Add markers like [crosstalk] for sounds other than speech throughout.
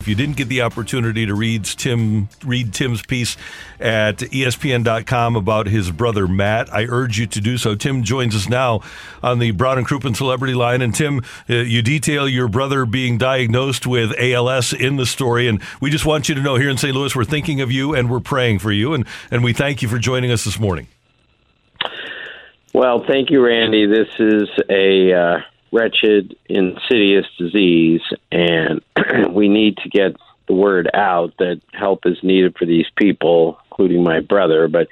If you didn't get the opportunity to read Tim read Tim's piece at ESPN.com about his brother Matt, I urge you to do so. Tim joins us now on the Brown and Crouppen Celebrity Line, and Tim, uh, you detail your brother being diagnosed with ALS in the story, and we just want you to know here in St. Louis, we're thinking of you and we're praying for you, and and we thank you for joining us this morning. Well, thank you, Randy. This is a uh, wretched, insidious disease, and [clears throat] we need to get the word out that help is needed for these people, including my brother. But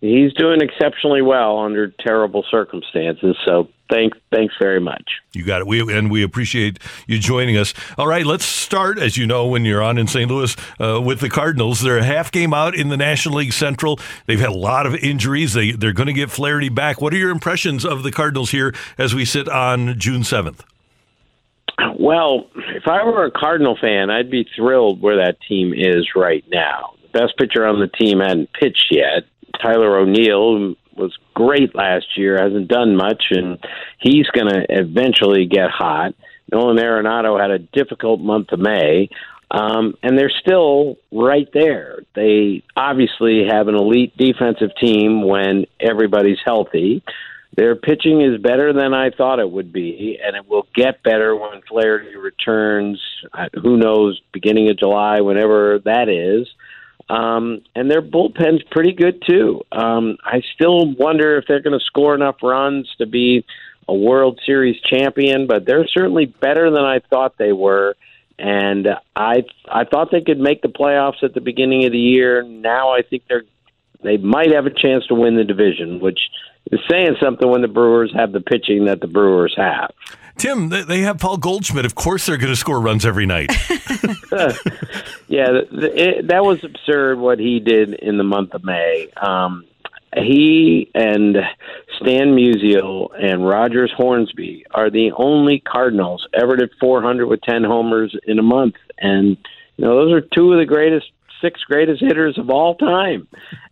he's doing exceptionally well under terrible circumstances. So thanks, thanks very much. You got it. We and we appreciate you joining us. All right, let's start. As you know, when you're on in St. Louis uh, with the Cardinals, they're a half game out in the National League Central. They've had a lot of injuries. They they're going to get Flaherty back. What are your impressions of the Cardinals here as we sit on June seventh? Well, if I were a Cardinal fan, I'd be thrilled where that team is right now. The best pitcher on the team hadn't pitched yet. Tyler O'Neill was great last year, hasn't done much, and he's going to eventually get hot. Nolan Arenado had a difficult month of May, um, and they're still right there. They obviously have an elite defensive team when everybody's healthy. Their pitching is better than I thought it would be, and it will get better when Flaherty returns. Who knows, beginning of July, whenever that is. Um, and their bullpen's pretty good too. Um, I still wonder if they're going to score enough runs to be a World Series champion, but they're certainly better than I thought they were. And I I thought they could make the playoffs at the beginning of the year. Now I think they're they might have a chance to win the division, which is saying something when the Brewers have the pitching that the Brewers have. Tim, they have Paul Goldschmidt. Of course, they're going to score runs every night. [laughs] [laughs] yeah, it, that was absurd what he did in the month of May. Um, he and Stan Musial and Rogers Hornsby are the only Cardinals ever did 400 with 10 homers in a month, and you know those are two of the greatest six greatest hitters of all time.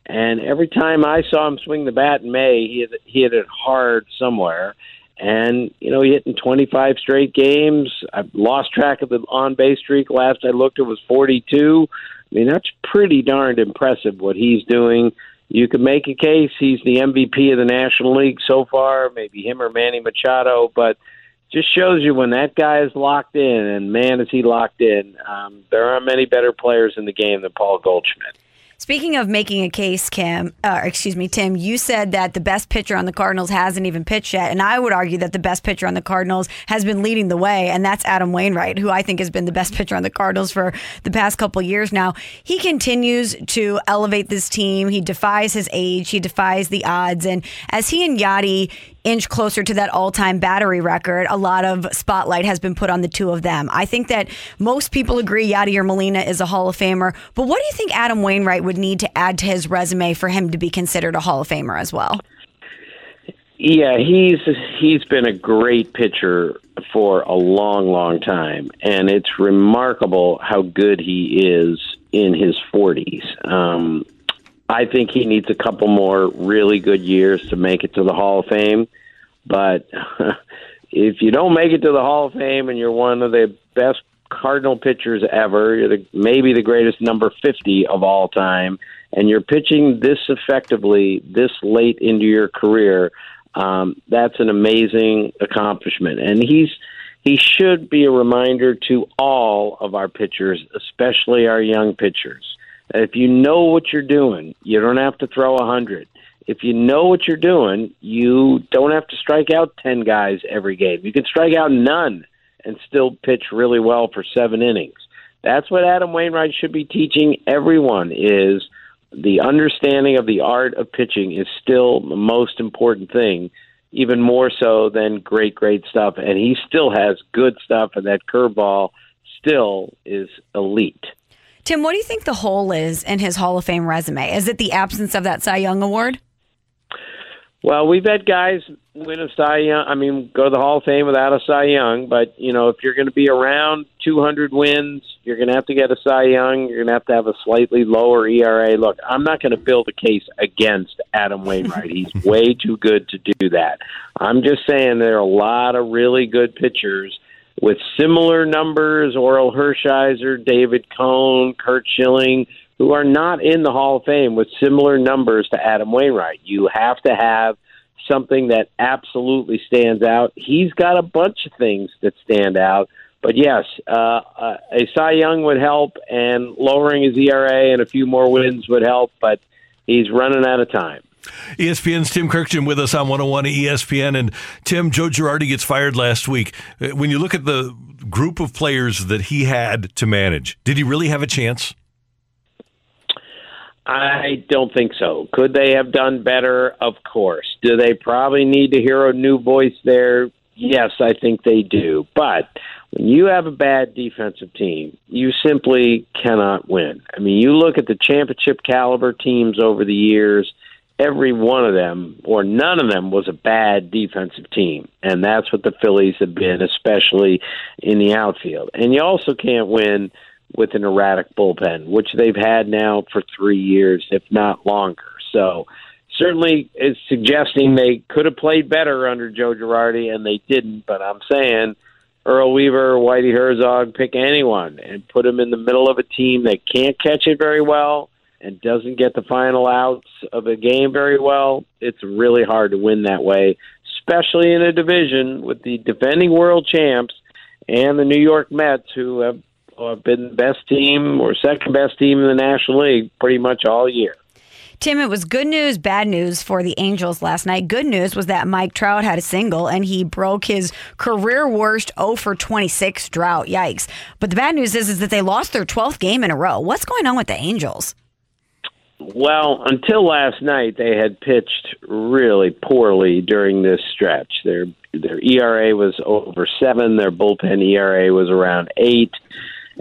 And every time I saw him swing the bat in May, he hit, he hit it hard somewhere. And, you know, he hit in 25 straight games. I've lost track of the on base streak. Last I looked, it was 42. I mean, that's pretty darned impressive what he's doing. You could make a case he's the MVP of the National League so far, maybe him or Manny Machado, but just shows you when that guy is locked in, and man, is he locked in. Um, there aren't many better players in the game than Paul Goldschmidt. Speaking of making a case, Kim, uh, excuse me, Tim, you said that the best pitcher on the Cardinals hasn't even pitched yet, and I would argue that the best pitcher on the Cardinals has been leading the way, and that's Adam Wainwright, who I think has been the best pitcher on the Cardinals for the past couple years now. He continues to elevate this team. He defies his age. He defies the odds, and as he and Yadi inch closer to that all time battery record, a lot of spotlight has been put on the two of them. I think that most people agree Yadier Molina is a Hall of Famer, but what do you think Adam Wainwright would need to add to his resume for him to be considered a Hall of Famer as well? Yeah, he's he's been a great pitcher for a long, long time, and it's remarkable how good he is in his 40s. Um, I think he needs a couple more really good years to make it to the Hall of Fame. But [laughs] if you don't make it to the Hall of Fame and you're one of the best Cardinal pitchers ever, you're the, maybe the greatest number 50 of all time, and you're pitching this effectively this late into your career, um, that's an amazing accomplishment. And he's he should be a reminder to all of our pitchers, especially our young pitchers if you know what you're doing, you don't have to throw a hundred. If you know what you're doing, you don't have to strike out ten guys every game. You can strike out none and still pitch really well for seven innings. That's what Adam Wainwright should be teaching everyone is the understanding of the art of pitching is still the most important thing, even more so than great, great stuff. And he still has good stuff, and that curveball still is elite. Tim, what do you think the hole is in his Hall of Fame resume? Is it the absence of that Cy Young award? Well, we've had guys win a Cy Young. I mean, go to the Hall of Fame without a Cy Young. But you know, if you're going to be around 200 wins, you're going to have to get a Cy Young. You're going to have to have a slightly lower ERA. Look, I'm not going to build a case against Adam Wainwright. He's [laughs] way too good to do that. I'm just saying there are a lot of really good pitchers with similar numbers: Orel Hershiser, David Cone, Curt Schilling who are not in the Hall of Fame with similar numbers to Adam Wainwright. You have to have something that absolutely stands out. He's got a bunch of things that stand out. But yes, uh, uh, a Cy Young would help, and lowering his ERA and a few more wins would help, but he's running out of time. ESPN's Tim Kurkjian with us on 101 ESPN. And Tim, Joe Girardi gets fired last week. Uh, when you look at the group of players that he had to manage, did he really have a chance? I don't think so. Could they have done better? Of course. Do they probably need to hear a new voice there? Yes, I think they do. But when you have a bad defensive team, you simply cannot win. I mean, you look at the championship caliber teams over the years, every one of them, or none of them, was a bad defensive team. And that's what the Phillies have been, especially in the outfield. And you also can't win with an erratic bullpen, which they've had now for three years, if not longer. So certainly it's suggesting they could have played better under Joe Girardi, and they didn't. But I'm saying Earl Weaver, Whitey Herzog, pick anyone and put them in the middle of a team that can't catch it very well and doesn't get the final outs of a game very well. It's really hard to win that way, especially in a division with the defending world champs and the New York Mets, who have have been the best team or second best team in the National League pretty much all year. Tim, it was good news, bad news for the Angels last night. Good news was that Mike Trout had a single and he broke his career worst 0 for 26 drought. Yikes. But the bad news is, is that they lost their 12th game in a row. What's going on with the Angels? Well, until last night, they had pitched really poorly during this stretch. Their their ERA was over seven. Their bullpen ERA was around eight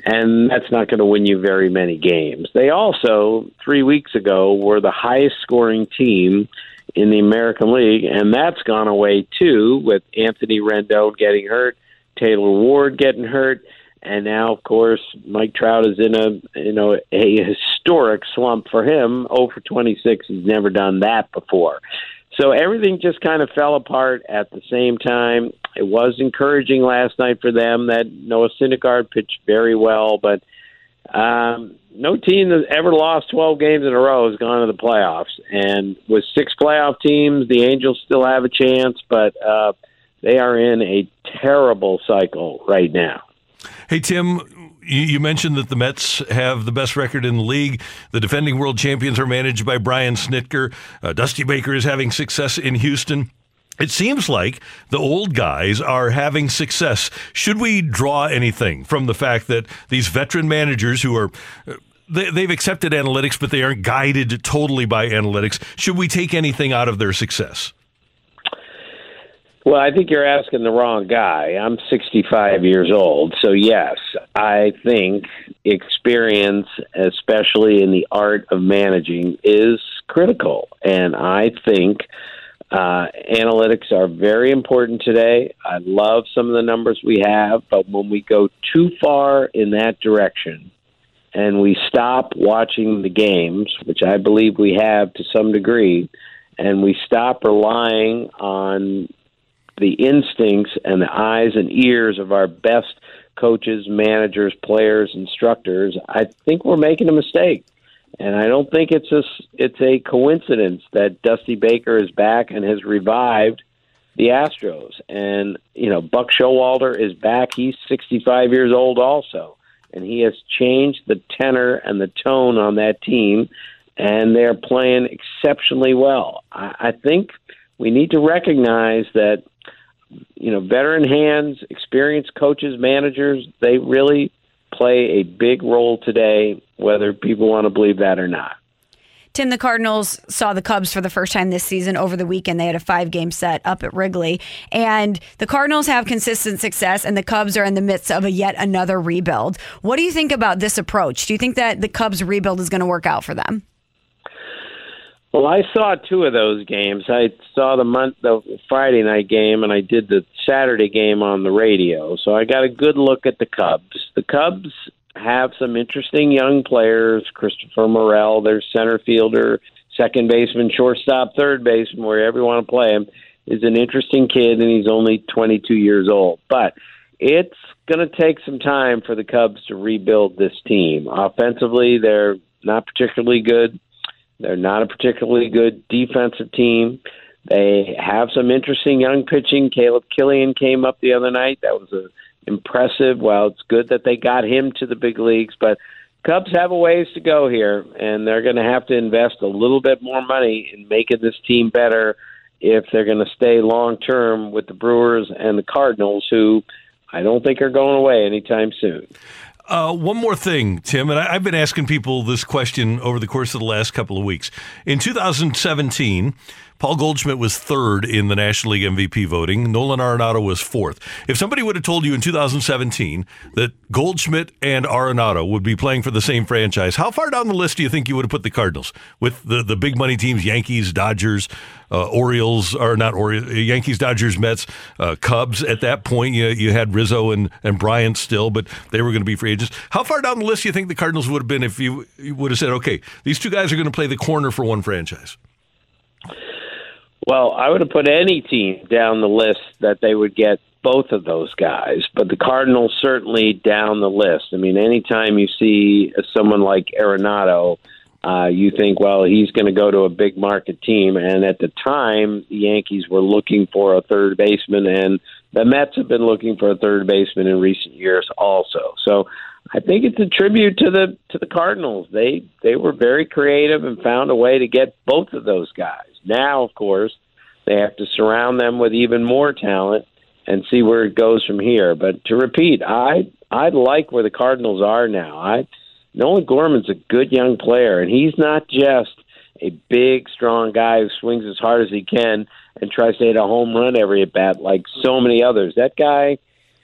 and that's not going to win you very many games. They also, three weeks ago, were the highest scoring team in the American League, and that's gone away too, with Anthony Rendon getting hurt, Taylor Ward getting hurt, and now, of course, Mike Trout is in a you know a historic slump for him. Oh for 26, he's never done that before. So everything just kind of fell apart at the same time. It was encouraging last night for them that Noah Syndergaard pitched very well, but um, no team that's ever lost 12 games in a row has gone to the playoffs. And with six playoff teams, the Angels still have a chance, but uh, they are in a terrible cycle right now. Hey, Tim, you mentioned that the Mets have the best record in the league. The defending world champions are managed by Brian Snitker. Uh, Dusty Baker is having success in Houston. It seems like the old guys are having success. Should we draw anything from the fact that these veteran managers who are uh, they, have accepted analytics, but they aren't guided totally by analytics. Should we take anything out of their success? Well, I think you're asking the wrong guy. I'm 65 years old. So, yes, I think experience, especially in the art of managing, is critical. And I think uh, analytics are very important today. I love some of the numbers we have, but when we go too far in that direction and we stop watching the games, which I believe we have to some degree, and we stop relying on the instincts and the eyes and ears of our best coaches, managers, players, instructors, I think we're making a mistake. And I don't think it's a, it's a coincidence that Dusty Baker is back and has revived the Astros. And, you know, Buck Showalter is back. He's 65 years old also. And he has changed the tenor and the tone on that team. And they're playing exceptionally well. I, I think we need to recognize that you know, veteran hands, experienced coaches, managers, they really play a big role today, whether people want to believe that or not. Tim, the Cardinals saw the Cubs for the first time this season over the weekend. They had a five game set up at Wrigley. And the Cardinals have consistent success, and the Cubs are in the midst of a yet another rebuild. What do you think about this approach? Do you think that the Cubs rebuild is going to work out for them? Well, I saw two of those games. I saw the month the Friday night game and I did the Saturday game on the radio. So I got a good look at the Cubs. The Cubs have some interesting young players. Christopher Morel, their center fielder, second baseman, shortstop, third baseman, wherever you want to play him, is an interesting kid, and he's only 22 years old. But it's going to take some time for the Cubs to rebuild this team. Offensively, they're not particularly good. They're not a particularly good defensive team. They have some interesting young pitching. Caleb Killian came up the other night. That was a impressive. Well, it's good that they got him to the big leagues, but Cubs have a ways to go here, and they're going to have to invest a little bit more money in making this team better if they're going to stay long term with the Brewers and the Cardinals, who I don't think are going away anytime soon. Uh, one more thing, Tim, and I, have been asking people this question over the course of the last couple of weeks. In 2017, Paul Goldschmidt was third in the National League MVP voting. Nolan Arenado was fourth. If somebody would have told you in 2017 that Goldschmidt and Arenado would be playing for the same franchise, how far down the list do you think you would have put the Cardinals with the, the big money teams, Yankees, Dodgers, uh, Orioles, or not Orioles, Yankees, Dodgers, Mets, uh, Cubs? At that point, you, you had Rizzo and, and Bryant still, but they were going to be free agents. How far down the list do you think the Cardinals would have been if you, you would have said, okay, these two guys are going to play the corner for one franchise? Well, I would have put any team down the list that they would get both of those guys, but the Cardinals certainly down the list. I mean, anytime you see someone like Arenado, uh, you think, well, he's going to go to a big market team. And at the time, the Yankees were looking for a third baseman, and the Mets have been looking for a third baseman in recent years also. So I think it's a tribute to the to the Cardinals. They they were very creative and found a way to get both of those guys. Now, of course, they have to surround them with even more talent and see where it goes from here. But to repeat, I I like where the Cardinals are now. I Nolan Gorman's a good young player, and he's not just a big, strong guy who swings as hard as he can and tries to hit a home run every at bat like so many others. That guy,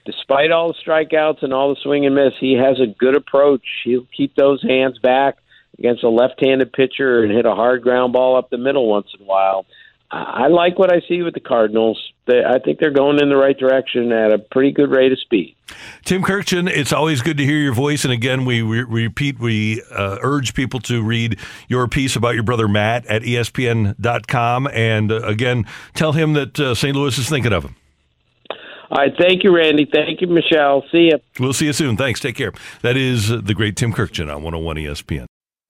despite all the strikeouts and all the swing and miss, he has a good approach. He'll keep those hands back against a left-handed pitcher and hit a hard ground ball up the middle once in a while. I like what I see with the Cardinals. I think they're going in the right direction at a pretty good rate of speed. Tim Kurkjian, it's always good to hear your voice. And again, we re- repeat, we uh, urge people to read your piece about your brother Matt at ESPN.com. And uh, again, tell him that uh, St. Louis is thinking of him. All right. Thank you, Randy. Thank you, Michelle. See you. We'll see you soon. Thanks. Take care. That is the great Tim Kurkjian on 101 ESPN.